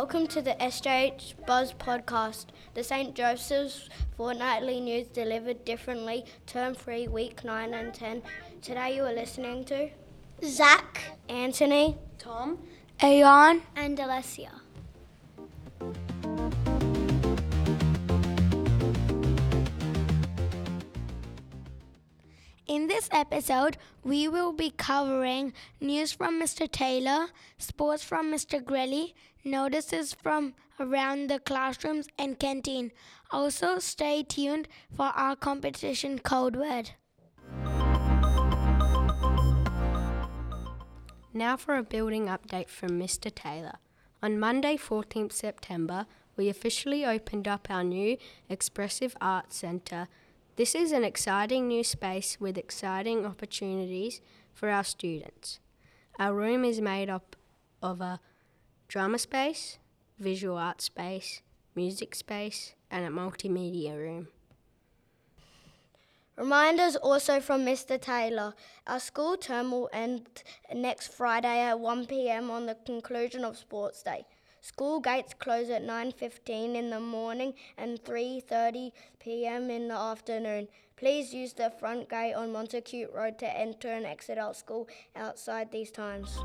Welcome to the SJH Buzz podcast, the St. Joseph's fortnightly news delivered differently, term 3, week 9 and 10. Today you are listening to Zak, Antoni, Tom, Aayaan, and Alessia. In this episode, we will be covering news from Mr. Taylor, sports from Mr. Grelly, notices from around the classrooms and canteen. Also, stay tuned for our competition code word. Now for a building update from Mr. Taylor. On Monday, 14th September, we officially opened up our new Expressive Arts Centre. This is an exciting new space with exciting opportunities for our students. Our room is made up of a drama space, visual art space, music space, and a multimedia room. Reminders also from Mr. Taylor. Our school term will end next Friday at 1 pm on the conclusion of Sports Day. School gates close at 9:15 in the morning and 3:30 p.m. in the afternoon. Please use the front gate on Montacute Road to enter and exit our school outside these times.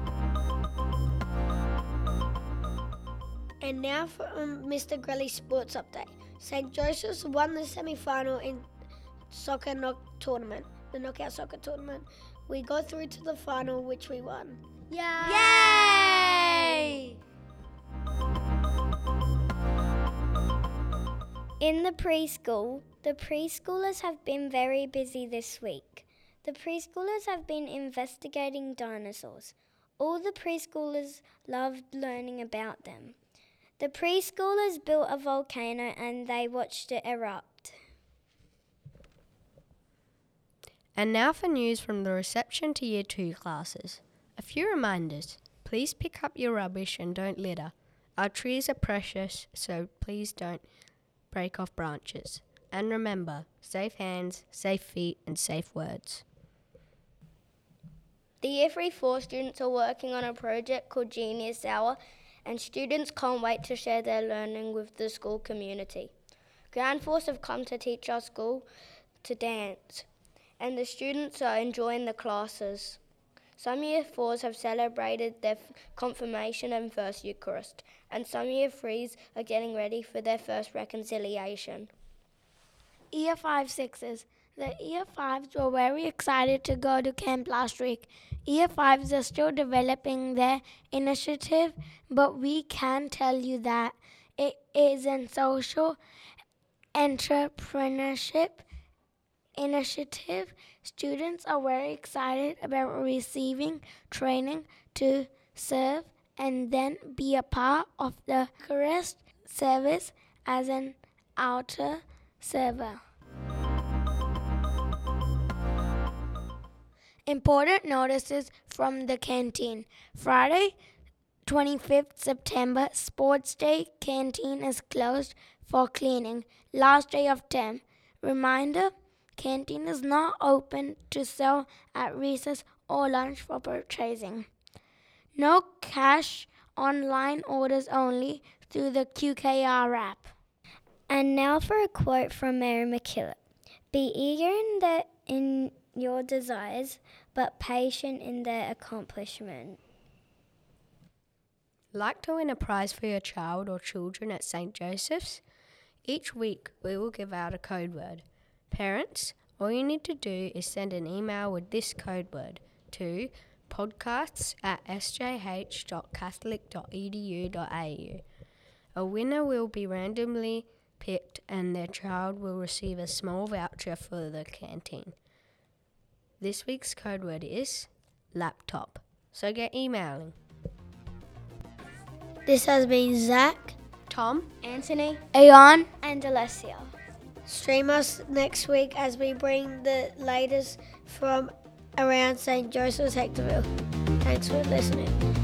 And now for um, Mr. Grelly's sports update. St. Joseph's won the semi-final in soccer knock tournament, the knockout soccer tournament. We got through to the final, which we won. Yay! Yay! In the preschool, the preschoolers have been very busy this week. The preschoolers have been investigating dinosaurs. All the preschoolers loved learning about them. The preschoolers built a volcano and they watched it erupt. And now for news from the reception to Year 2 classes. A few reminders. Please pick up your rubbish and don't litter. Our trees are precious, so please don't break off branches. And remember, safe hands, safe feet, and safe words. The Year 3 4 students are working on a project called Genius Hour, and students can't wait to share their learning with the school community. Ground Force have come to teach our school to dance, and the students are enjoying the classes. Some Year 4s have celebrated their confirmation and first Eucharist, and some Year 3s are getting ready for their first reconciliation. Year 5 6s. The Year 5s were very excited to go to camp last week. Year 5s are still developing their initiative, but we can tell you that it is in social entrepreneurship initiative. Students are very excited about receiving training to serve and then be a part of the Eucharist service as an altar server. Important notices from the canteen. Friday, 25th September, Sports Day canteen is closed for cleaning. Last day of term. Reminder canteen is not open to sell at recess or lunch for purchasing. No cash, online orders only through the QKR app. And now for a quote from Mary MacKillop Be eager in, the, in your desires, but patient in their accomplishment. Like to win a prize for your child or children at St. Joseph's? Each week we will give out a code word. Parents, all you need to do is send an email with this code word to podcasts at sjh.catholic.edu.au. A winner will be randomly picked and their child will receive a small voucher for the canteen. This week's code word is laptop. So get emailing. This has been Zak. Tom, Antoni Aayaan. And Alessia. Stream us next week as we bring the latest from around St. Joseph's Hectorville. Thanks for listening.